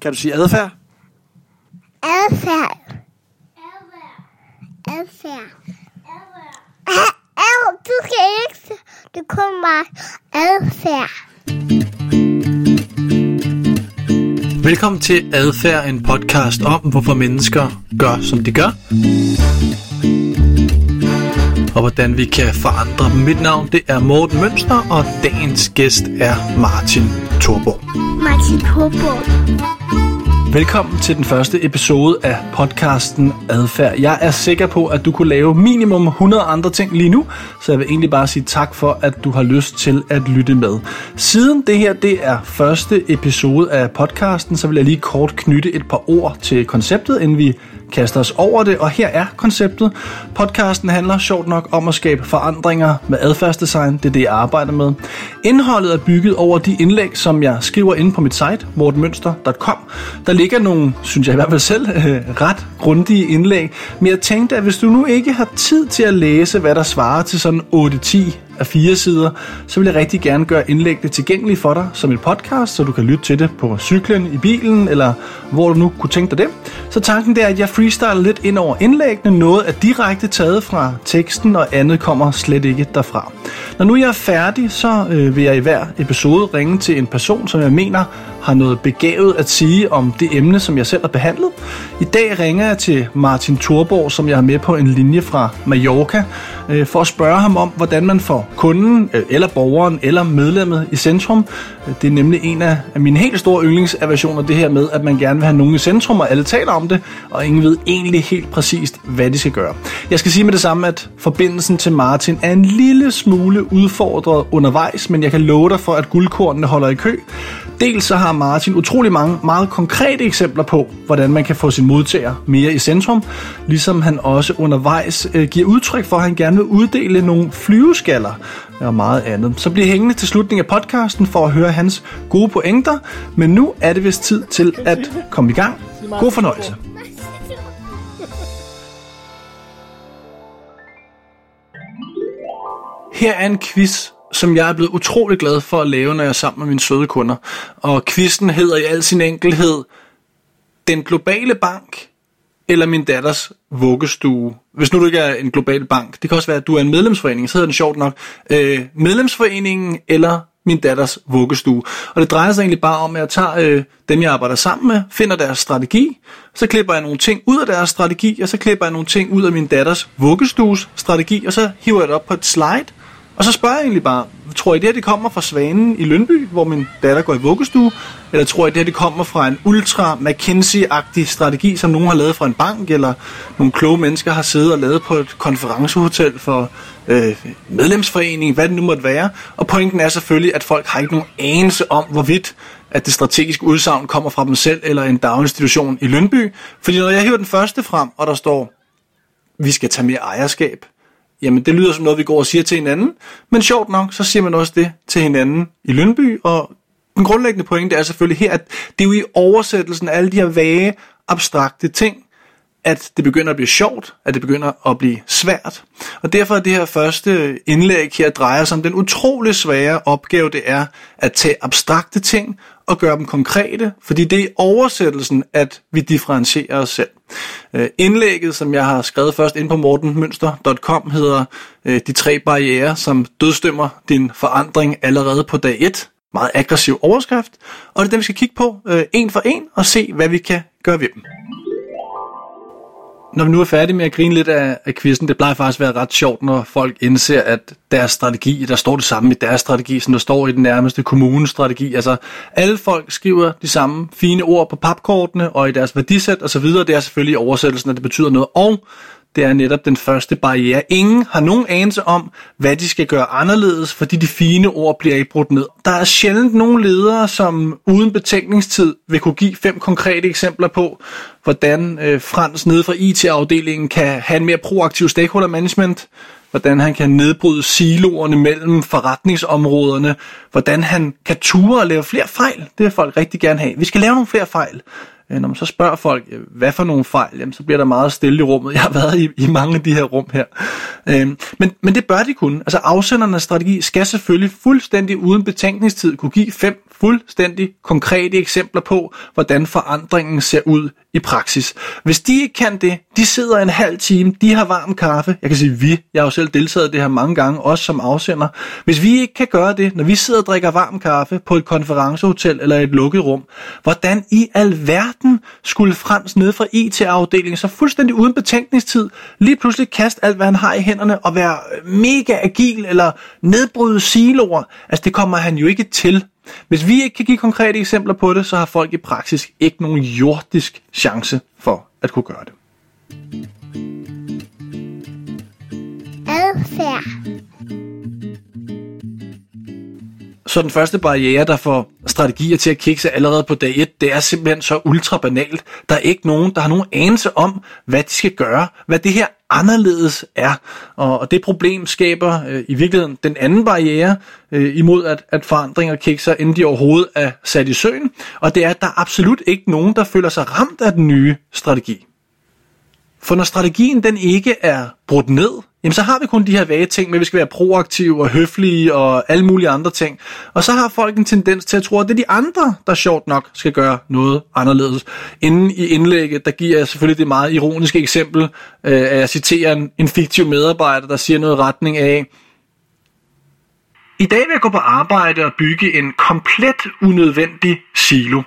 Kan du sige adfærd? Adfærd. Adfærd. Ah, Ad, du kan ikke. Det kommer bare adfærd. Velkommen til Adfærd, en podcast om, hvorfor mennesker gør, som de gør. Og hvordan vi kan forandre dem. Mit navn det er Morten Mønster, og dagens gæst er Martin Thorborg. Martin Håborg. Velkommen til den første episode af podcasten Adfærd. Jeg er sikker på, at du kunne lave minimum 100 andre ting lige nu, så jeg vil egentlig bare sige tak for, at du har lyst til at lytte med. Siden det her det er første episode af podcasten, så vil jeg lige kort knytte et par ord til konceptet, inden vi kaster os over det, og her er konceptet. Podcasten handler sjovt nok om at skabe forandringer med adfærdsdesign, det er det, jeg arbejder med. Indholdet er bygget over de indlæg, som jeg skriver inde på mit site, mortenmønster.com. Der ligger nogle, synes jeg i hvert fald selv, øh, ret grundige indlæg, men jeg tænkte, at hvis du nu ikke har tid til at læse, hvad der svarer til sådan 8-10 af fire sider, så vil jeg rigtig gerne gøre indlæggene tilgængelige for dig som en podcast, så du kan lytte til det på cyklen, i bilen, eller hvor du nu kunne tænke dig det. Så tanken det er, at jeg freestyler lidt ind over indlæggene. Noget er direkte taget fra teksten, og andet kommer slet ikke derfra. Når nu jeg er færdig, så øh, vil jeg i hver episode ringe til en person, som jeg mener har noget begavet at sige om det emne, som jeg selv har behandlet. I dag ringer jeg til Martin Thorborg, som jeg har med på en linje fra Mallorca, øh, for at spørge ham om, hvordan man får kunden, øh, eller borgeren, eller medlemmet i centrum. Øh, det er nemlig en af af mine helt store yndlingsaversioner, det her med, at man gerne vil have nogen i centrum, og alle taler om det, og ingen ved egentlig helt præcist, hvad de skal gøre. Jeg skal sige med det samme, at forbindelsen til Martin er en lille smule udfordret undervejs, men jeg kan love dig for, at guldkornene holder i kø. Dels så har Martin utrolig mange meget konkrete eksempler på, hvordan man kan få sin modtager mere i centrum, ligesom han også undervejs øh, giver udtryk for, at han gerne vil uddele nogle flyveskaller og meget andet. Så bliver hængende til slutningen af podcasten for at høre hans gode pointer, men nu er det vist tid til at komme i gang. God fornøjelse. Her er en quiz, som jeg er blevet utrolig glad for at lave, når jeg er sammen med mine søde kunder. Og quizzen hedder i al sin enkelhed Den Globale Bank eller min datters vuggestue. Hvis nu du ikke er en global bank, det kan også være, at du er en medlemsforening, så hedder den sjovt nok øh, medlemsforeningen eller min datters vuggestue. Og det drejer sig egentlig bare om, at jeg tager øh, dem, jeg arbejder sammen med, finder deres strategi, så klipper jeg nogle ting ud af deres strategi, og så klipper jeg nogle ting ud af min datters vuggestues strategi, og så hiver jeg det op på et slide, og så spørger jeg egentlig bare, tror I det her det kommer fra Svanen i Lønby, hvor min datter går i vuggestue? Eller tror I det her det kommer fra en ultra McKinsey-agtig strategi, som nogen har lavet fra en bank, eller nogle kloge mennesker har siddet og lavet på et konferencehotel for øh, medlemsforening, hvad det nu måtte være. Og pointen er selvfølgelig, at folk har ikke nogen anelse om, hvorvidt at det strategiske udsagn kommer fra dem selv eller en daginstitution i Lønby. Fordi når jeg hører den første frem, og der står, vi skal tage mere ejerskab, Jamen, det lyder som noget, vi går og siger til hinanden, men sjovt nok, så siger man også det til hinanden i Lønby, og den grundlæggende pointe er selvfølgelig her, at det er jo i oversættelsen af alle de her vage, abstrakte ting, at det begynder at blive sjovt, at det begynder at blive svært. Og derfor er det her første indlæg her drejer sig om den utrolig svære opgave, det er at tage abstrakte ting og gøre dem konkrete, fordi det er i oversættelsen, at vi differentierer os selv. Øh, indlægget, som jeg har skrevet først ind på mortenmønster.com, hedder øh, De tre barriere, som dødstømmer din forandring allerede på dag 1. Meget aggressiv overskrift, og det er dem, vi skal kigge på øh, en for en og se, hvad vi kan gøre ved dem. Når vi nu er færdige med at grine lidt af, af quizzen, det plejer faktisk at være ret sjovt, når folk indser, at deres strategi, der står det samme i deres strategi, som der står i den nærmeste kommunens strategi. Altså, alle folk skriver de samme fine ord på papkortene og i deres værdisæt osv. Det er selvfølgelig oversættelsen, at det betyder noget. Og det er netop den første barriere. Ingen har nogen anelse om, hvad de skal gøre anderledes, fordi de fine ord bliver ikke brudt ned. Der er sjældent nogen ledere, som uden betænkningstid vil kunne give fem konkrete eksempler på, hvordan øh, Frans nede fra IT-afdelingen kan have en mere proaktiv stakeholder management, hvordan han kan nedbryde siloerne mellem forretningsområderne, hvordan han kan ture og lave flere fejl. Det vil folk rigtig gerne have. Vi skal lave nogle flere fejl. Øh, når man så spørger folk, øh, hvad for nogle fejl, jamen, så bliver der meget stille i rummet. Jeg har været i, i mange af de her rum her. Øhm, men, men det bør de kunne. Altså afsendernes strategi skal selvfølgelig fuldstændig uden betænkningstid kunne give fem fuldstændig konkrete eksempler på, hvordan forandringen ser ud i praksis. Hvis de ikke kan det, de sidder en halv time, de har varm kaffe. Jeg kan sige vi, jeg har jo selv deltaget i det her mange gange, også som afsender. Hvis vi ikke kan gøre det, når vi sidder og drikker varm kaffe på et konferencehotel eller et lukket rum, hvordan i alverden skulle Frans ned fra IT-afdelingen så fuldstændig uden betænkningstid lige pludselig kaste alt, hvad han har i hænderne og være mega agil eller nedbryde siloer? Altså det kommer han jo ikke til. Hvis vi ikke kan give konkrete eksempler på det, så har folk i praksis ikke nogen jordisk chance for at kunne gøre det. Adfærd. Så den første barriere, der får strategier til at kikse allerede på dag 1, det er simpelthen så ultra banalt. Der er ikke nogen, der har nogen anelse om, hvad de skal gøre, hvad det her anderledes er. Og, det problem skaber øh, i virkeligheden den anden barriere øh, imod, at, at forandringer kikser, inden de overhovedet er sat i søen. Og det er, at der er absolut ikke nogen, der føler sig ramt af den nye strategi. For når strategien den ikke er brudt ned, jamen så har vi kun de her vage ting med, at vi skal være proaktive og høflige og alle mulige andre ting. Og så har folk en tendens til at tro, at det er de andre, der sjovt nok skal gøre noget anderledes. Inden i indlægget, der giver jeg selvfølgelig det meget ironiske eksempel, øh, at jeg citerer en, en fiktiv medarbejder, der siger noget i retning af, i dag vil jeg gå på arbejde og bygge en komplet unødvendig silo.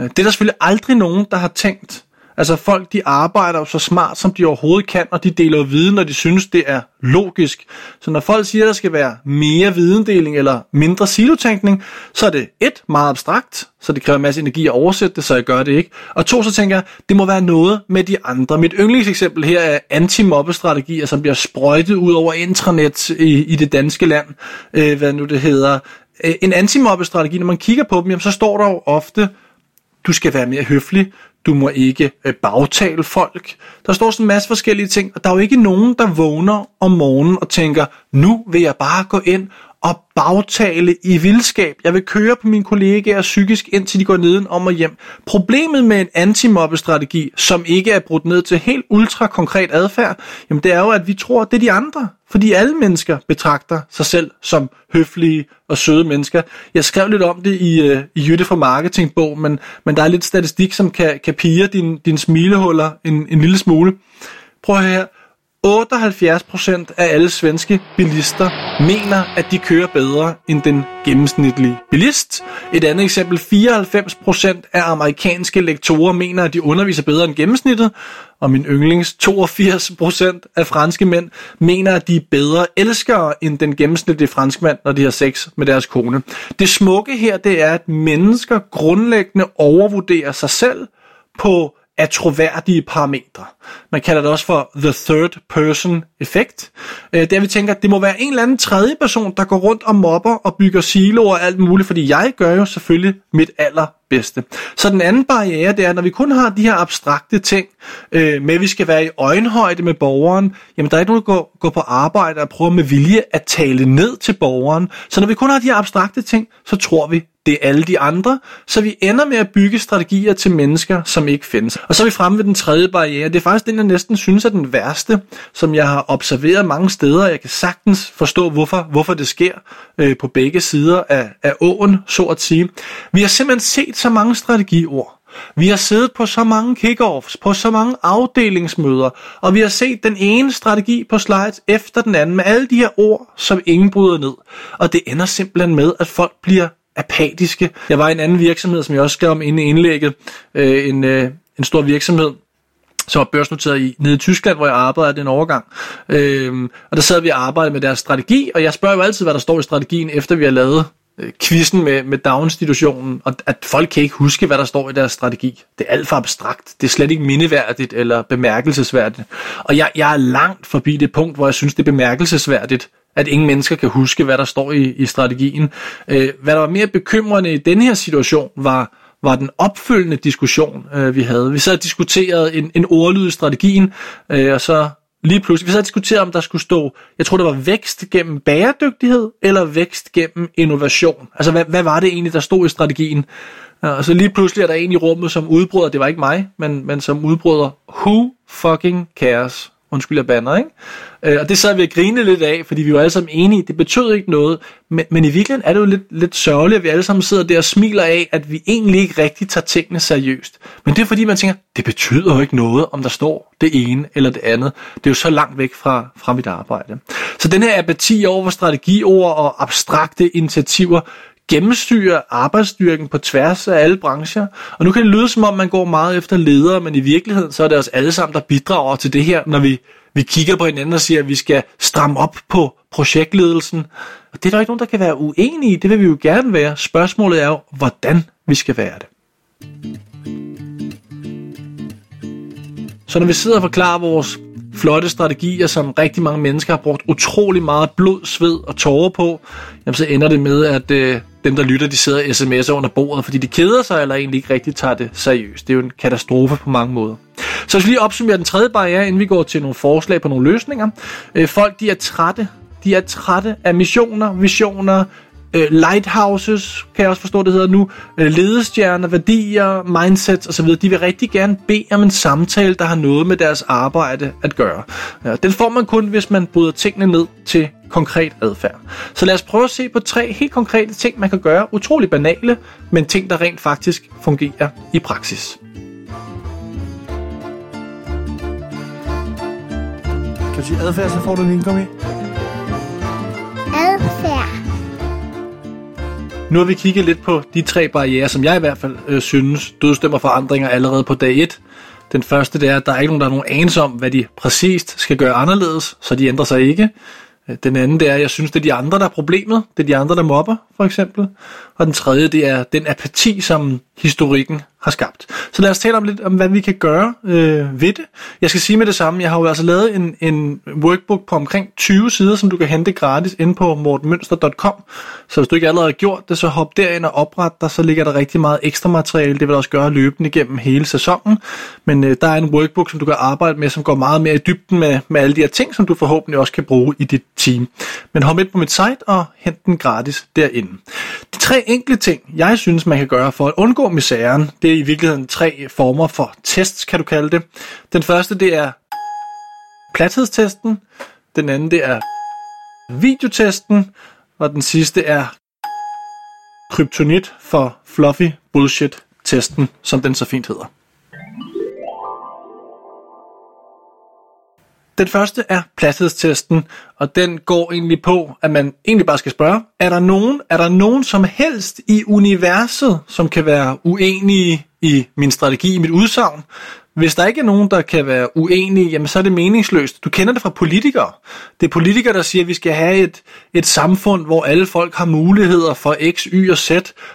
Øh, det er der selvfølgelig aldrig nogen, der har tænkt. Altså folk, de arbejder jo så smart, som de overhovedet kan, og de deler viden, når de synes, det er logisk. Så når folk siger, at der skal være mere videndeling eller mindre silotænkning, så er det et, meget abstrakt, så det kræver en masse energi at oversætte det, så jeg gør det ikke. Og to, så tænker jeg, det må være noget med de andre. Mit yndlingseksempel her er antimobbestrategier, altså, som bliver sprøjtet ud over intranet i, i det danske land. Øh, hvad nu det hedder. Øh, en anti-mobbestrategi, når man kigger på dem, jamen, så står der jo ofte, du skal være mere høflig, du må ikke øh, bagtale folk. Der står sådan en masse forskellige ting, og der er jo ikke nogen, der vågner om morgenen og tænker, nu vil jeg bare gå ind og bagtale i vildskab. Jeg vil køre på mine kollegaer psykisk, indtil de går neden om og hjem. Problemet med en antimobbestrategi, som ikke er brudt ned til helt ultra konkret adfærd, jamen det er jo, at vi tror, at det er de andre. Fordi alle mennesker betragter sig selv som høflige og søde mennesker. Jeg skrev lidt om det i, uh, i Jytte fra Marketing bog, men, men der er lidt statistik, som kan, kan pige din, din smilehuller en, en lille smule. Prøv at høre her. 78% af alle svenske bilister mener, at de kører bedre end den gennemsnitlige bilist. Et andet eksempel, 94% af amerikanske lektorer mener, at de underviser bedre end gennemsnittet. Og min yndlings, 82% af franske mænd mener, at de er bedre elskere end den gennemsnitlige franskmand, når de har sex med deres kone. Det smukke her, det er, at mennesker grundlæggende overvurderer sig selv på af troværdige parametre. Man kalder det også for the third person effekt. Øh, der vi tænker, at det må være en eller anden tredje person, der går rundt og mobber og bygger siloer og alt muligt, fordi jeg gør jo selvfølgelig mit aller bedste. Så den anden barriere, det er, når vi kun har de her abstrakte ting, øh, med at vi skal være i øjenhøjde med borgeren, jamen der er ikke nogen, der går, går på arbejde og prøver med vilje at tale ned til borgeren. Så når vi kun har de her abstrakte ting, så tror vi, det er alle de andre, så vi ender med at bygge strategier til mennesker, som ikke findes. Og så er vi fremme ved den tredje barriere. Det er faktisk den, jeg næsten synes er den værste, som jeg har observeret mange steder. Jeg kan sagtens forstå, hvorfor, hvorfor det sker øh, på begge sider af, af åen, så at sige. Vi har simpelthen set så mange strategiord. Vi har siddet på så mange kickoffs, på så mange afdelingsmøder, og vi har set den ene strategi på slides efter den anden med alle de her ord, som ingen bryder ned. Og det ender simpelthen med, at folk bliver apatiske. Jeg var i en anden virksomhed, som jeg også skrev om inde i indlægget, øh, en, øh, en stor virksomhed, som var børsnoteret i, nede i Tyskland, hvor jeg arbejdede en overgang. Øhm, og der sad vi og arbejdede med deres strategi, og jeg spørger jo altid, hvad der står i strategien, efter vi har lavet Øh, quizzen med, med daginstitutionen, og at folk kan ikke huske, hvad der står i deres strategi. Det er alt for abstrakt. Det er slet ikke mindeværdigt eller bemærkelsesværdigt. Og jeg, jeg er langt forbi det punkt, hvor jeg synes, det er bemærkelsesværdigt, at ingen mennesker kan huske, hvad der står i, i strategien. Øh, hvad der var mere bekymrende i den her situation, var, var den opfølgende diskussion, øh, vi havde. Vi sad og diskuterede en, en ordlyd i strategien, øh, og så lige pludselig, vi så diskuteret, om der skulle stå, jeg tror, det var vækst gennem bæredygtighed, eller vækst gennem innovation. Altså, hvad, hvad var det egentlig, der stod i strategien? Og så lige pludselig er der en i rummet, som udbryder, det var ikke mig, men, men som udbryder, who fucking cares? Undskyld, jeg bander, ikke? Øh, og det sad vi og grine lidt af, fordi vi var alle sammen enige, det betød ikke noget, men, men i virkeligheden er det jo lidt, lidt sørgeligt, at vi alle sammen sidder der og smiler af, at vi egentlig ikke rigtig tager tingene seriøst. Men det er fordi, man tænker, det betyder jo ikke noget, om der står det ene eller det andet. Det er jo så langt væk fra, fra mit arbejde. Så den her apati over for strategiord og abstrakte initiativer, gennemstyre arbejdsstyrken på tværs af alle brancher. Og nu kan det lyde som om, man går meget efter ledere, men i virkeligheden så er det os alle sammen, der bidrager til det her, når vi, vi kigger på hinanden og siger, at vi skal stramme op på projektledelsen. Og det er der ikke nogen, der kan være uenige i. Det vil vi jo gerne være. Spørgsmålet er jo, hvordan vi skal være det. Så når vi sidder og forklarer vores flotte strategier, som rigtig mange mennesker har brugt utrolig meget blod, sved og tårer på, jamen så ender det med, at øh, dem, der lytter, de sidder sms'er under bordet, fordi de keder sig, eller egentlig ikke rigtig tager det seriøst. Det er jo en katastrofe på mange måder. Så hvis vi lige opsummerer den tredje barriere, inden vi går til nogle forslag på nogle løsninger. Øh, folk, de er trætte. De er trætte af missioner, visioner, øh, lighthouses, kan jeg også forstå, det hedder nu, øh, ledestjerner, værdier, mindsets osv., de vil rigtig gerne bede om en samtale, der har noget med deres arbejde at gøre. Ja, den får man kun, hvis man bryder tingene ned til konkret adfærd. Så lad os prøve at se på tre helt konkrete ting, man kan gøre, utrolig banale, men ting, der rent faktisk fungerer i praksis. Kan du sige adfærd, så får du en indkom i? Nu har vi kigget lidt på de tre barriere, som jeg i hvert fald øh, synes dødstemmer forandringer allerede på dag 1. Den første det er, at der er ikke nogen, der er nogen anelse om, hvad de præcist skal gøre anderledes, så de ændrer sig ikke. Øh, den anden det er, at jeg synes, det er de andre, der er problemet. Det er de andre, der mobber, for eksempel. Og den tredje, det er den apati, som historikken har skabt. Så lad os tale om lidt om, hvad vi kan gøre øh, ved det. Jeg skal sige med det samme, jeg har jo altså lavet en, en workbook på omkring 20 sider, som du kan hente gratis ind på mortenmønster.com. Så hvis du ikke allerede har gjort det, så hop derind og opret dig, så ligger der rigtig meget ekstra materiale. Det vil også gøre løbende gennem hele sæsonen. Men øh, der er en workbook, som du kan arbejde med, som går meget mere i dybden med, med alle de her ting, som du forhåbentlig også kan bruge i dit team. Men hop ind på mit site og hent den gratis derinde. De tre enkle ting, jeg synes, man kan gøre for at undgå misæren, det er i virkeligheden tre former for tests, kan du kalde det. Den første, det er platshedstesten. Den anden, det er videotesten. Og den sidste er kryptonit for fluffy bullshit testen, som den så fint hedder. Den første er pladshedstesten, og den går egentlig på, at man egentlig bare skal spørge, er der nogen, er der nogen som helst i universet, som kan være uenige i min strategi, i mit udsagn? Hvis der ikke er nogen, der kan være uenige, jamen så er det meningsløst. Du kender det fra politikere. Det er politikere, der siger, at vi skal have et, et samfund, hvor alle folk har muligheder for X, Y og Z,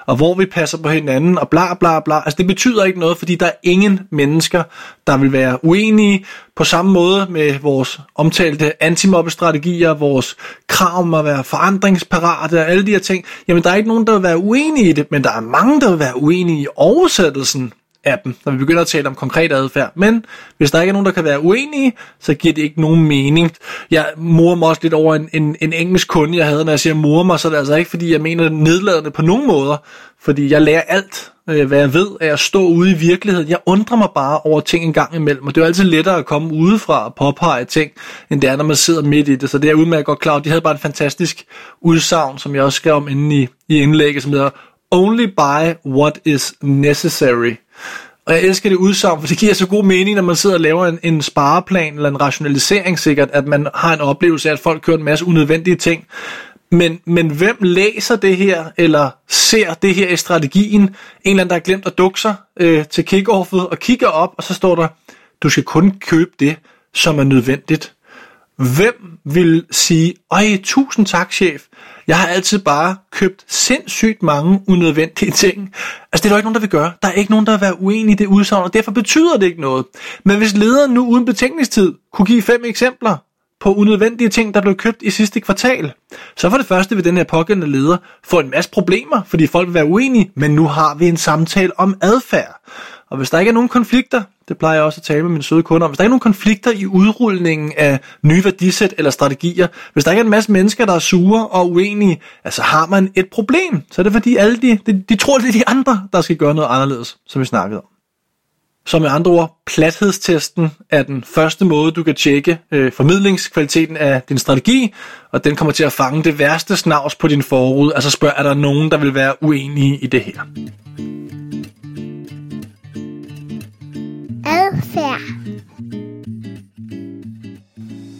og hvor vi passer på hinanden, og bla bla bla. Altså det betyder ikke noget, fordi der er ingen mennesker, der vil være uenige på samme måde med vores omtalte antimobbestrategier, vores krav om at være forandringsparate og alle de her ting. Jamen der er ikke nogen, der vil være uenige i det, men der er mange, der vil være uenige i oversættelsen af dem, når vi begynder at tale om konkret adfærd. Men hvis der ikke er nogen, der kan være uenige, så giver det ikke nogen mening. Jeg morer mig også lidt over en, en, en engelsk kunde, jeg havde. Når jeg siger morer mig, så er det altså ikke, fordi jeg mener det nedladende på nogen måder. Fordi jeg lærer alt, øh, hvad jeg ved, af at stå ude i virkeligheden. Jeg undrer mig bare over ting en gang imellem, og det er jo altid lettere at komme udefra og påpege ting, end det er, når man sidder midt i det. Så det er udmærket godt klar. De havde bare en fantastisk udsagn, som jeg også skrev om inde i, i indlægget, som hedder Only buy what is necessary. Og jeg elsker det udsagn, for det giver så god mening, når man sidder og laver en, en spareplan eller en rationalisering sikkert, at man har en oplevelse af, at folk kører en masse unødvendige ting. Men, men hvem læser det her, eller ser det her i strategien? En eller anden, der har glemt at dukke sig øh, til kickoffet, og kigger op, og så står der, du skal kun købe det, som er nødvendigt. Hvem vil sige, ej, tusind tak, chef. Jeg har altid bare købt sindssygt mange unødvendige ting. Altså, det er der ikke nogen, der vil gøre. Der er ikke nogen, der vil være uenig i det udsagn, og derfor betyder det ikke noget. Men hvis lederen nu uden betænkningstid kunne give fem eksempler på unødvendige ting, der blev købt i sidste kvartal, så for det første vil den her pågældende leder få en masse problemer, fordi folk vil være uenige, men nu har vi en samtale om adfærd. Og hvis der ikke er nogen konflikter, det plejer jeg også at tale med mine søde kunder om, hvis der ikke er nogen konflikter i udrulningen af nye værdisæt eller strategier, hvis der ikke er en masse mennesker, der er sure og uenige, altså har man et problem. Så er det fordi alle de, de, de tror, det er de andre, der skal gøre noget anderledes, som vi snakkede om. Så med andre ord, plathedstesten er den første måde, du kan tjekke øh, formidlingskvaliteten af din strategi, og den kommer til at fange det værste snavs på din forud. Altså spørg, er der nogen, der vil være uenige i det her? Adfærd.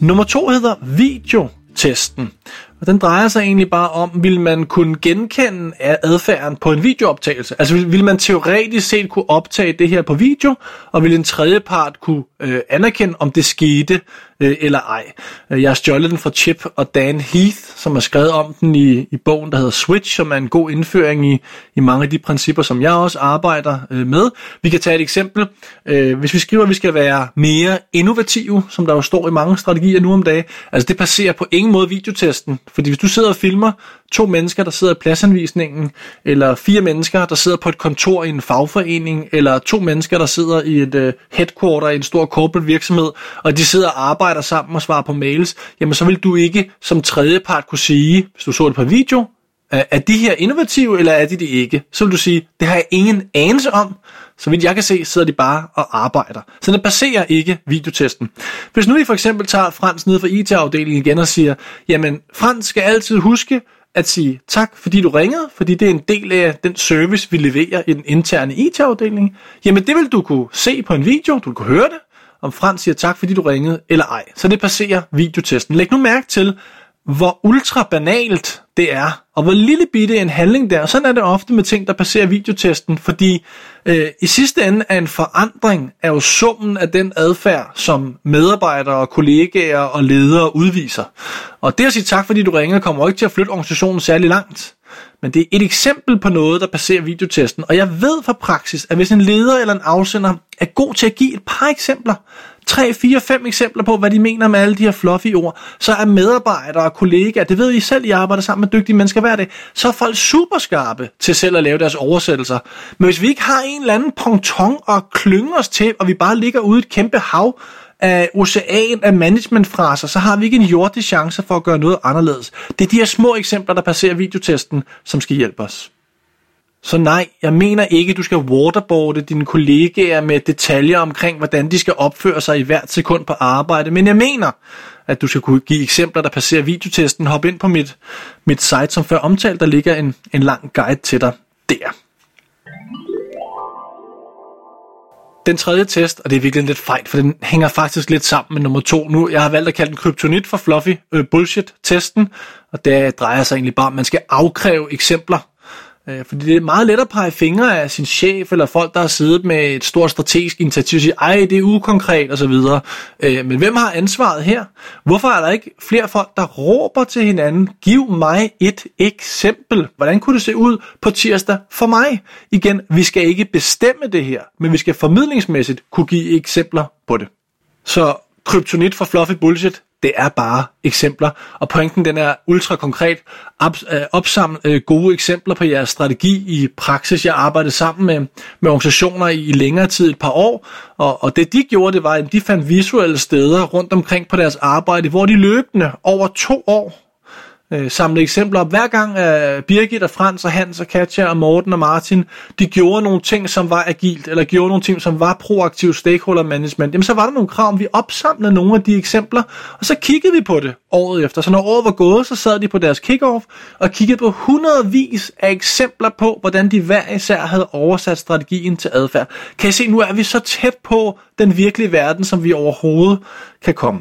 Nummer to hedder videotesten. Og den drejer sig egentlig bare om, vil man kunne genkende adfærden på en videooptagelse? Altså vil, vil man teoretisk set kunne optage det her på video, og vil en tredje part kunne øh, anerkende, om det skete øh, eller ej. Øh, jeg har stjålet den fra Chip og Dan Heath, som har skrevet om den i, i bogen, der hedder Switch, som er en god indføring i, i mange af de principper, som jeg også arbejder øh, med. Vi kan tage et eksempel. Øh, hvis vi skriver, at vi skal være mere innovative, som der jo står i mange strategier nu om dagen, altså det passerer på ingen måde videotesten, fordi hvis du sidder og filmer to mennesker, der sidder i pladsanvisningen, eller fire mennesker, der sidder på et kontor i en fagforening, eller to mennesker, der sidder i et uh, headquarter i en stor corporate virksomhed, og de sidder og arbejder sammen og svarer på mails, jamen så vil du ikke som tredjepart kunne sige, hvis du så det på video, er de her innovative, eller er de det ikke? Så vil du sige, det har jeg ingen anelse om. Så vidt jeg kan se, sidder de bare og arbejder. Så det baserer ikke videotesten. Hvis nu I for eksempel tager Frans ned fra IT-afdelingen igen og siger, jamen Frans skal altid huske at sige tak, fordi du ringede, fordi det er en del af den service, vi leverer i den interne IT-afdeling. Jamen det vil du kunne se på en video, du vil kunne høre det, om Frans siger tak, fordi du ringede, eller ej. Så det passerer videotesten. Læg nu mærke til, hvor ultra banalt det er, og hvor lille bitte en handling der. Sådan er det ofte med ting, der passerer videotesten, fordi øh, i sidste ende er en forandring er jo summen af den adfærd, som medarbejdere, kollegaer og ledere udviser. Og det at sige tak, fordi du ringer, kommer ikke til at flytte organisationen særlig langt. Men det er et eksempel på noget, der passerer videotesten. Og jeg ved fra praksis, at hvis en leder eller en afsender er god til at give et par eksempler, tre, fire, fem eksempler på, hvad de mener med alle de her fluffy ord, så er medarbejdere og kollegaer, det ved I selv, I arbejder sammen med dygtige mennesker hver dag, så er folk super skarpe til selv at lave deres oversættelser. Men hvis vi ikke har en eller anden ponton og klynge os til, og vi bare ligger ude i et kæmpe hav af ocean af managementfraser, så har vi ikke en jordig chance for at gøre noget anderledes. Det er de her små eksempler, der passerer videotesten, som skal hjælpe os. Så nej, jeg mener ikke, du skal waterboarde dine kollegaer med detaljer omkring, hvordan de skal opføre sig i hvert sekund på arbejde. Men jeg mener, at du skal kunne give eksempler, der passerer videotesten. Hop ind på mit, mit site, som før omtalt. Der ligger en, en lang guide til dig der. Den tredje test, og det er virkelig lidt fejl, for den hænger faktisk lidt sammen med nummer to nu. Jeg har valgt at kalde den kryptonit for fluffy øh, bullshit-testen, og det drejer sig egentlig bare om, at man skal afkræve eksempler Øh, fordi det er meget let at pege fingre af sin chef, eller folk, der har siddet med et stort strategisk initiativ, og sige, ej, det er ukonkret, og så videre. Øh, men hvem har ansvaret her? Hvorfor er der ikke flere folk, der råber til hinanden, giv mig et eksempel? Hvordan kunne det se ud på tirsdag for mig? Igen, vi skal ikke bestemme det her, men vi skal formidlingsmæssigt kunne give eksempler på det. Så kryptonit for fluffy bullshit, det er bare eksempler, og pointen den er ultra konkret. Op, øh, opsamle øh, gode eksempler på jeres strategi i praksis. Jeg arbejdede sammen med, med organisationer i, i længere tid, et par år, og, og det de gjorde, det var, at de fandt visuelle steder rundt omkring på deres arbejde, hvor de løbende over to år øh, samle eksempler op. Hver gang øh, Birgit og Frans og Hans og Katja og Morten og Martin, de gjorde nogle ting, som var agilt, eller gjorde nogle ting, som var proaktiv stakeholder management, jamen så var der nogle krav, om vi opsamlede nogle af de eksempler, og så kiggede vi på det året efter. Så når året var gået, så sad de på deres kickoff og kiggede på hundredvis af eksempler på, hvordan de hver især havde oversat strategien til adfærd. Kan I se, nu er vi så tæt på den virkelige verden, som vi overhovedet kan komme.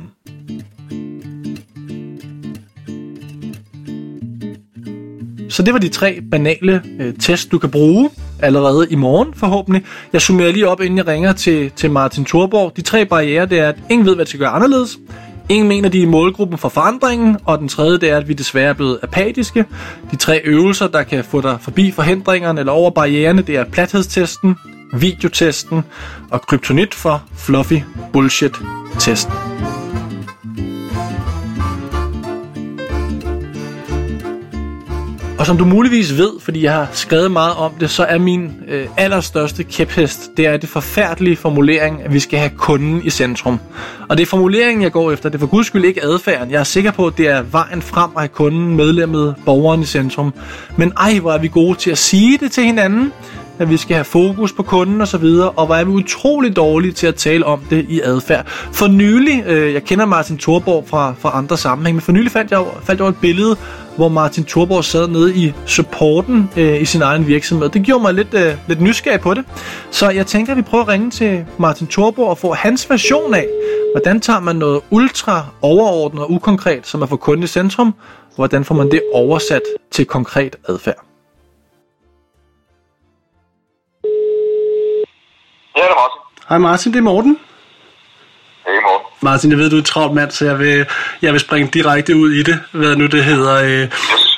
Så det var de tre banale øh, test, du kan bruge allerede i morgen forhåbentlig. Jeg summerer lige op, inden jeg ringer til, til Martin Thorborg. De tre barriere, det er, at ingen ved, hvad de skal gøre anderledes. Ingen mener, de er i målgruppen for forandringen, og den tredje det er, at vi desværre er blevet apatiske. De tre øvelser, der kan få dig forbi forhindringerne eller over barriererne, det er plathedstesten, videotesten og kryptonit for fluffy bullshit-testen. Og som du muligvis ved, fordi jeg har skrevet meget om det, så er min øh, allerstørste kæphest, det er det forfærdelige formulering, at vi skal have kunden i centrum. Og det er formuleringen, jeg går efter. Det er for guds skyld ikke adfærden. Jeg er sikker på, at det er vejen frem at have kunden, medlemmet, borgeren i centrum. Men ej, hvor er vi gode til at sige det til hinanden at vi skal have fokus på kunden og så videre, og hvor er vi utrolig dårlige til at tale om det i adfærd. For nylig, øh, jeg kender Martin Thorborg fra, fra andre sammenhæng, men for nylig fandt jeg, faldt jeg et billede, hvor Martin Thorborg sad nede i supporten øh, i sin egen virksomhed. Det gjorde mig lidt, øh, lidt nysgerrig på det. Så jeg tænker, at vi prøver at ringe til Martin Thorborg og få hans version af, hvordan tager man noget ultra overordnet og ukonkret, som er for kunden i centrum, og hvordan får man det oversat til konkret adfærd. Ja, det er Martin. Hej Martin, det er Morten. Hey, Morten. Martin, jeg ved, du er et travlt mand, så jeg vil, jeg vil springe direkte ud i det, hvad nu det hedder. Øh,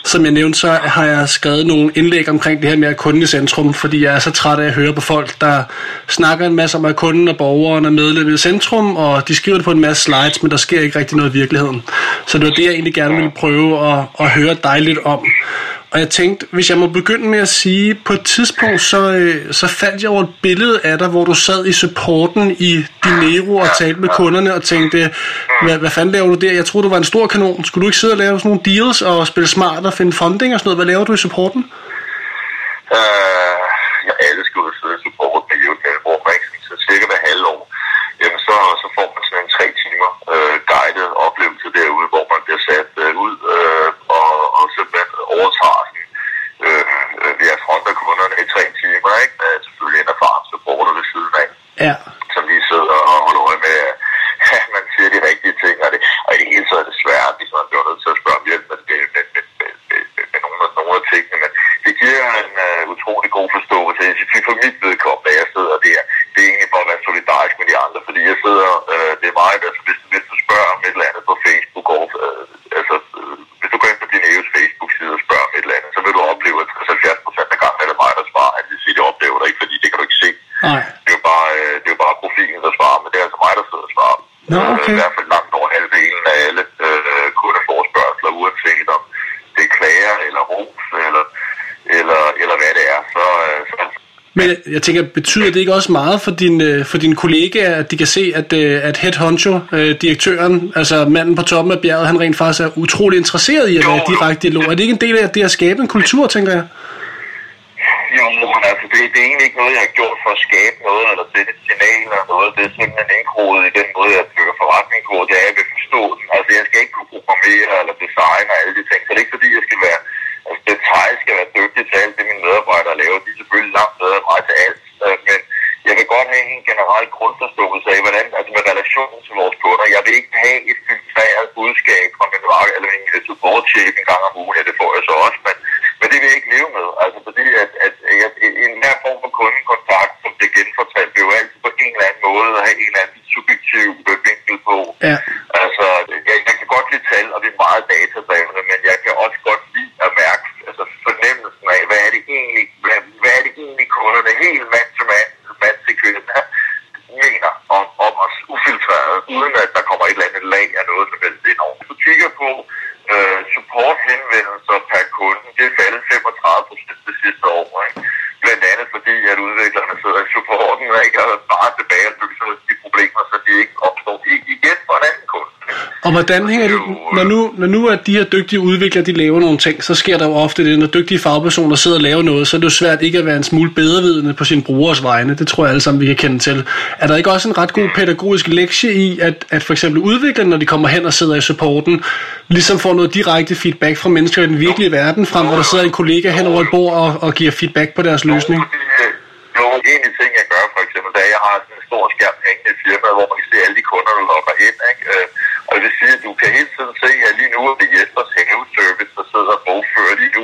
som jeg nævnte, så har jeg skrevet nogle indlæg omkring det her med at kunden i centrum, fordi jeg er så træt af at høre på folk, der snakker en masse om, at kunden og borgeren er medlem i centrum, og de skriver det på en masse slides, men der sker ikke rigtig noget i virkeligheden. Så det var det, jeg egentlig gerne ville prøve at, at høre dig lidt om. Og jeg tænkte, hvis jeg må begynde med at sige, på et tidspunkt, så, øh, så fandt jeg over et billede af dig, hvor du sad i supporten i Dinero og talte med kunderne og tænkte, hvad, hvad fanden laver du der? Jeg troede, du var en stor kanon. Skulle du ikke sidde og lave sådan nogle deals og spille smart og finde funding og sådan noget? Hvad laver du i supporten? Øh, jeg elsker at sidde i support med jævnligt, hvor man ikke så cirka hver halve år. Jamen, så, så får man sådan en tre timer øh, guided oplevelse derude, hvor man bliver sat øh, ud øh, og, og simpelthen overtager sådan, øh, øh, ved at fronte kunderne i tre timer, ikke? Med selvfølgelig en erfaren supporter ved siden af. Ja. som lige sidder og holder øje med, at man siger de rigtige ting, og, det, og i det hele taget er det svært, hvis man bliver nødt til at spørge om hjælp med, med, med, med, med, med, med nogle, af, nogle af tingene, men det giver en uh, utrolig god forståelse. Jeg synes, for mit vedkommende, jeg sidder der, det er egentlig for at være solidarisk med de andre, fordi jeg sidder, uh, det er meget, altså hvis, hvis du spørger om et eller andet på Facebook, og, uh, altså uh, hvis du går ind på din EU's Facebook-side og spørger om et eller andet, så vil du opleve, at 70 procent af gangen er det mig, der svarer, at det siger, det oplever dig ikke, fordi det kan du ikke se. Nej. Det er jo bare, øh, det er jo bare profilen, der svarer, men det er altså mig, der sidder og svarer. Nå, okay. Øh, I hvert fald langt over halvdelen af alle øh, kundeforspørgseler, uanset om det er klager eller ros, eller, eller, eller hvad det er. Så, øh, så men jeg- jeg tænker, betyder det ikke også meget for, din, øh, for dine kollegaer, at de kan se, at, øh, at Head Honcho, øh, direktøren, altså manden på toppen af bjerget, han rent faktisk er utrolig interesseret i at være direkte dialog? Er det ikke en del af det at skabe en kultur, tænker jeg? Jo, altså, det, det er egentlig ikke noget, jeg har gjort for at skabe noget, eller sætte et signal eller noget. Det er simpelthen indkodet i den måde, jeg bygger forretning på. Det er, at jeg vil forstå den. Altså, jeg skal ikke kunne programmere eller designe og alle de ting. Så det er ikke fordi, jeg skal være... Altså, detail skal være dygtig til alt det, mine medarbejdere laver. De er selvfølgelig langt bedre end mig til alt. Øh, Men jeg vil godt have en generel grundforståelse af, hvordan, altså med relationen til vores kunder. Jeg vil ikke have et filtreret budskab fra min mark eller min øh, support-chef en gang om ugen. Ja, det får jeg så også, men, men det vil jeg ikke leve med. Altså fordi, at, at, at en hver form for kundekontakt, som bliver genfortalt, vil jo altid på en eller anden måde have en eller anden subjektiv øh, vinkel på. Ja. Altså, jeg, jeg kan godt lide tal, og det er meget datadrevne, men jeg kan også godt lide at mærke altså, fornemmelsen af, hvad er det egentlig, hvad, hvad er det egentlig kunderne helt mand til mand, mand til kvinde mener om, om os ufiltreret, uden at der kommer et eller andet lag af noget, som helst ind over. Hvis du kigger på øh, support-henvendelser per kunde, det er faldet 35 procent det sidste år. Ikke? Blandt andet fordi, at udviklerne sidder i supporten ikke? og bare tilbage og løser de problemer, så de ikke opstår i- igen for en anden kunde. Og hvordan hænger det, når nu, når nu at de her dygtige udviklere, de laver nogle ting, så sker der jo ofte det, når dygtige fagpersoner sidder og laver noget, så er det jo svært ikke at være en smule bedrevidende på sin brugers vegne. Det tror jeg alle sammen, vi kan kende til. Er der ikke også en ret god pædagogisk lektie i, at, at for eksempel udviklerne, når de kommer hen og sidder i supporten, ligesom får noget direkte feedback fra mennesker i den virkelige verden, frem hvor der sidder en kollega hen over et bord og, og giver feedback på deres løsning? Øh, Jo, en af de ting, jeg gør for eksempel, da jeg har sådan en stor skærm hængende i firmaet, hvor man kan se alle de kunder, der logger ind. Ikke? Øh, Og det vil sige, at du kan hele tiden se, at lige nu er det Jespers haveservice, der sidder og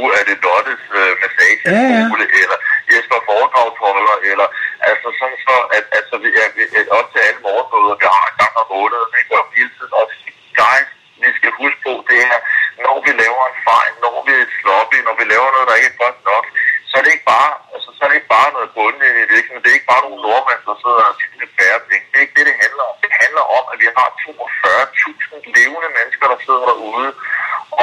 nu er det Lottes øh, massageskole, ja, ja. eller Jesper foredragsholder, eller altså sådan så, at altså, vi er, vi er op til alle morgenmøder, vi har en gang om måneden, ikke? og hele tiden også guys, vi skal huske på, det er, når vi laver en fejl, når vi er sloppy, når vi laver noget, der ikke er godt nok, så er det ikke bare, altså, så er det ikke bare noget bundet i virksomheden. Det er ikke bare nogle nordmænd, der sidder og tjener færre penge. Det er ikke det, det handler om. Det handler om, at vi har 42.000 levende mennesker, der sidder derude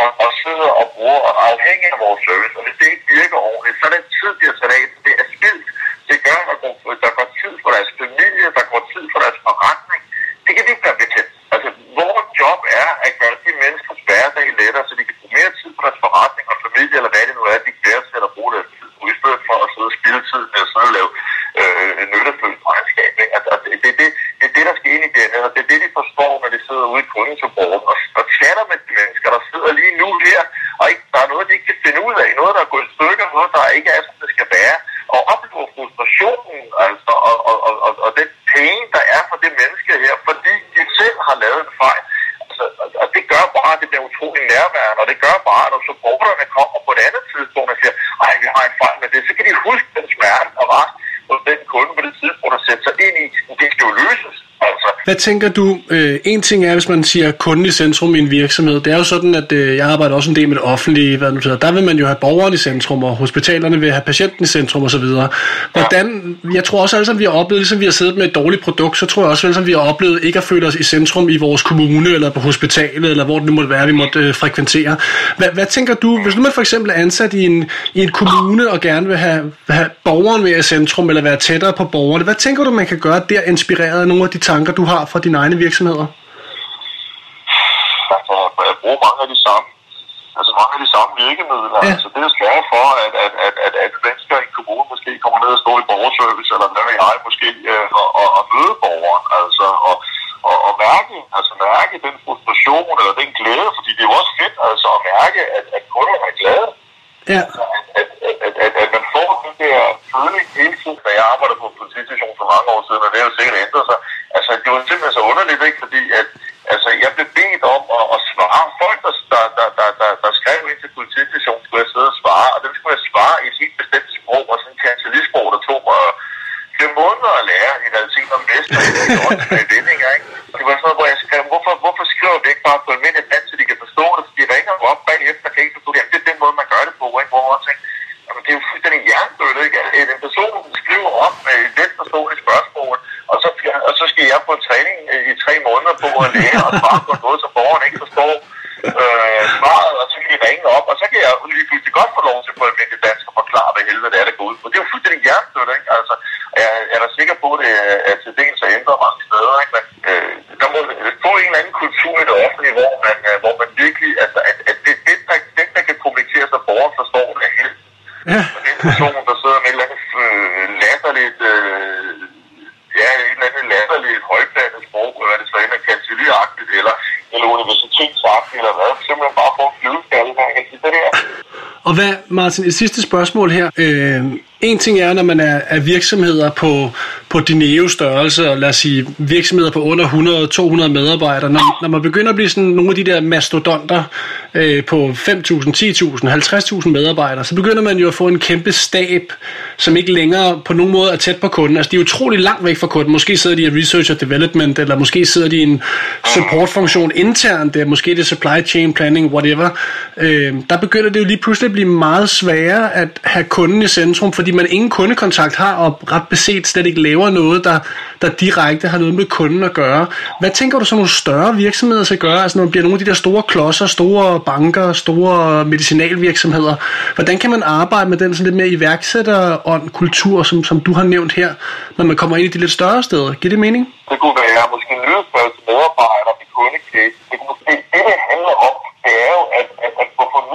og, og sidder og bruger og er afhængig af vores service. Og hvis det ikke virker ordentligt, så er den tid, de har sat af. Det er spildt. Det gør, at der går, der går tid for deres familie, der går tid for deres forretning. Det kan vi ikke være bekendt. Altså, vores job er at gøre de menneskers hverdag lettere, så de kan bruge mere tid på deres forretning og familie, eller hvad det nu er, de glæder sig at bruge deres tid på, i stedet for at sidde og spille tid med at sidde og lave øh, nyttefølt regnskab. Ikke? Altså, det, det, det, det, er det, der skal ind i det, og det er det, de forstår, når de sidder ude i kundesupporten og, og chatter med de mennesker, der sidder lige nu her, og ikke, der er noget, de ikke kan finde ud af, noget, der er gået i stykker, noget, der ikke er, som det skal være, og oplever frustrationen, altså, og, og, og, og, og den pain, der er for det menneske her, fordi de selv har lavet en fejl. Altså, og det gør bare, at det bliver utrolig nærværende, og det gør bare, at når supporterne kommer på et andet tidspunkt og siger, ej, vi har en fejl med det, så kan de huske den smerte, der var hos den kunde på det tidspunkt at sætte sig ind i. Det skal jo løses. Altså, hvad tænker du? Øh, en ting er, hvis man siger kunden i centrum i en virksomhed. Det er jo sådan, at øh, jeg arbejder også en del med det offentlige. Hvad nu. Der vil man jo have borgeren i centrum, og hospitalerne vil have patienten i centrum osv. Hvordan, jeg tror også, at vi har oplevet, ligesom vi har siddet med et dårligt produkt, så tror jeg også, at vi har oplevet ikke at føle os i centrum i vores kommune, eller på hospitalet, eller hvor det nu måtte være, vi måtte øh, frekventere. Hvad, hvad tænker du, hvis nu man for eksempel er ansat i en, i en kommune, og gerne vil have, have borgeren med i centrum, eller være tættere på borgerne, hvad tænker du, man kan gøre der, inspireret af nogle af de tanker, du har fra dine egne virksomheder? der kan jeg bruge mange af de samme, altså mange af de samme virkemidler. Ja. Altså det er at sørge for, at, at, at, at alle mennesker i en kommune måske kommer ned og står i borgerservice, eller hvad ved jeg, måske, øh, og, og, og møde borgeren, altså, og, og, og mærke, altså mærke den frustration eller den glæde, fordi det er jo også fedt altså, at mærke, at, at kunderne er glade. Ja. at, at, at, at, at, at man får den der føling hele tiden. Da jeg arbejdede på en politistation for mange år siden, og det har jo sikkert ændret sig, altså det var simpelthen så underligt, ikke? fordi at, altså, jeg blev bedt om at, at svare. Folk, der, der, der, der, der, der skrev ind til politistationen, skulle jeg sidde og svare, og dem skulle jeg svare i et helt bestemt sprog, og sådan en kancelisprog, der tog mig flere måneder at lære i realiteten om næste med vendinger, ikke? Det var sådan noget, hvor jeg skrev, hvorfor, hvorfor skriver vi ikke bare på almindeligt dansk, så de kan forstå det? Så de ringer jo op bagefter, kan ikke forstå det. Jamen, det er den måde, man gør det på, ikke? Hvor man tænker, jamen, det er jo fuldstændig hjernedødt, ikke? At en person skriver op med et let forståeligt spørgsmål, og så, og så skal jeg på en træning i tre måneder på at lære og svare på noget, som borgeren ikke forstår øh, svaret, og så kan de ringe op, og så kan jeg lige pludselig godt få lov til på almindeligt dansk at forklare, hvad helvede det er, der går ud på. Det er jo fuldstændig hjernedødt, ikke? Altså, jeg, jeg er da sikker på, at det er til dels at ændre mange steder, ikke? Men øh, der må få en eller anden kultur i det offentlige, hvor man, øh, hvor man virkelig, altså, at, at det, det, der, det, der kan kommunikere, så borgeren forstår det er helt Ja. og den person, der sidder med et eller andet øh, latterligt, øh, ja, et eller andet latterligt højblandet sprog, hvad det så end er kancelieragtigt, eller, eller universitetsagtigt, eller hvad, simpelthen bare få en flyveskalle, der kan sige det der. Og hvad, Martin, et sidste spørgsmål her. Øh, en ting er, når man er, er virksomheder på, på Dineo størrelse, og lad os sige virksomheder på under 100-200 medarbejdere, når, når man begynder at blive sådan nogle af de der mastodonter øh, på 5.000, 10.000, 50.000 medarbejdere, så begynder man jo at få en kæmpe stab, som ikke længere på nogen måde er tæt på kunden. Altså de er utrolig langt væk fra kunden. Måske sidder de i research og development, eller måske sidder de i en supportfunktion internt, der måske det er supply chain planning, whatever. Øh, der begynder det jo lige pludselig at blive meget sværere at have kunden i centrum, fordi man ingen kundekontakt har, og ret beset slet ikke laver noget, der, der direkte har noget med kunden at gøre. Hvad tænker du så nogle større virksomheder skal gøre? Altså når man bliver nogle af de der store klodser, store banker, store medicinalvirksomheder. Hvordan kan man arbejde med den sådan lidt mere iværksætterånd, kultur, som, som du har nævnt her, når man kommer ind i de lidt større steder? Giver det mening? Det kunne være måske en nyhedsbrev til medarbejdere med kundecase. Det, kunne måske, det, det handler om, det er jo at,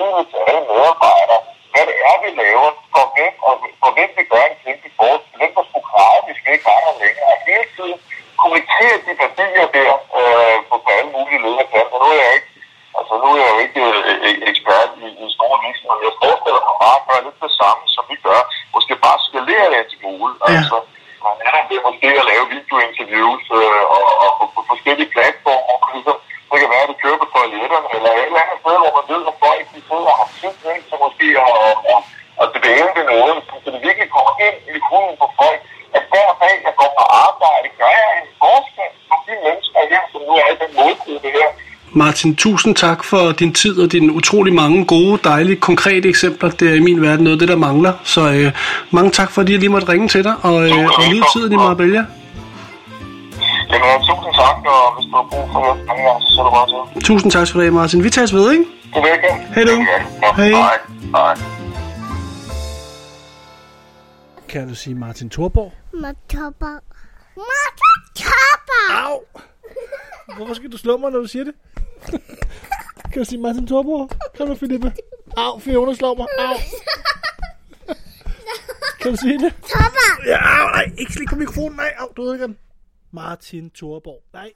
formidlet til alle medarbejdere, hvad det er, vi laver, for hvem, og for hvem vi gør en kæmpe forskel, hvem der skulle klare, vi skal ikke være der længere. Og hele tiden kommunikere de værdier der øh, på, på alle mulige lederkanter. Nu er jeg ikke Altså, nu er jeg jo ikke øh, ekspert i, i store virksomheder, jeg forestiller mig bare at gøre lidt det samme, som vi gør. Måske bare skalere det en smule. Ja. Altså, man er det måske at lave videointerviews øh, og, og på, på, forskellige platformer. og Ligesom, det kan være, at det kører på toiletterne, eller et eller andet sted, hvor man ved, at folk de sidder og har tid ikke, så måske at, at, at, at dvæle ved noget, så det virkelig kommer ind i huden på folk, at hver dag, jeg går på arbejde, gør jeg en forskel for de mennesker her, som nu er i den målgruppe her, Martin, tusind tak for din tid og dine utrolig mange gode, dejlige, konkrete eksempler. Det er i min verden noget af det, der mangler. Så øh, mange tak, fordi jeg lige måtte ringe til dig, og, øh, og nyde tiden i Marbella. Jamen, tusind tak, og hvis du har brug for noget, så er du bare til. Tusind tak du have, Martin. Vi tages ved, ikke? Weekend. Hej du. Hej. Hej. Hej. Kan du sige Martin Thorborg? Matopper. Matopper. Au! Hvorfor skal du slå mig, når du siger det? Kan du sige Martin Thorborg? Kom nu, Philippe. Au, Fiona slår mig. Au. kan du sige det? Topper. Ja, au, nej, ikke slik på mikrofonen. Nej, au, du ødelægger den. Martin Thorborg. Nej.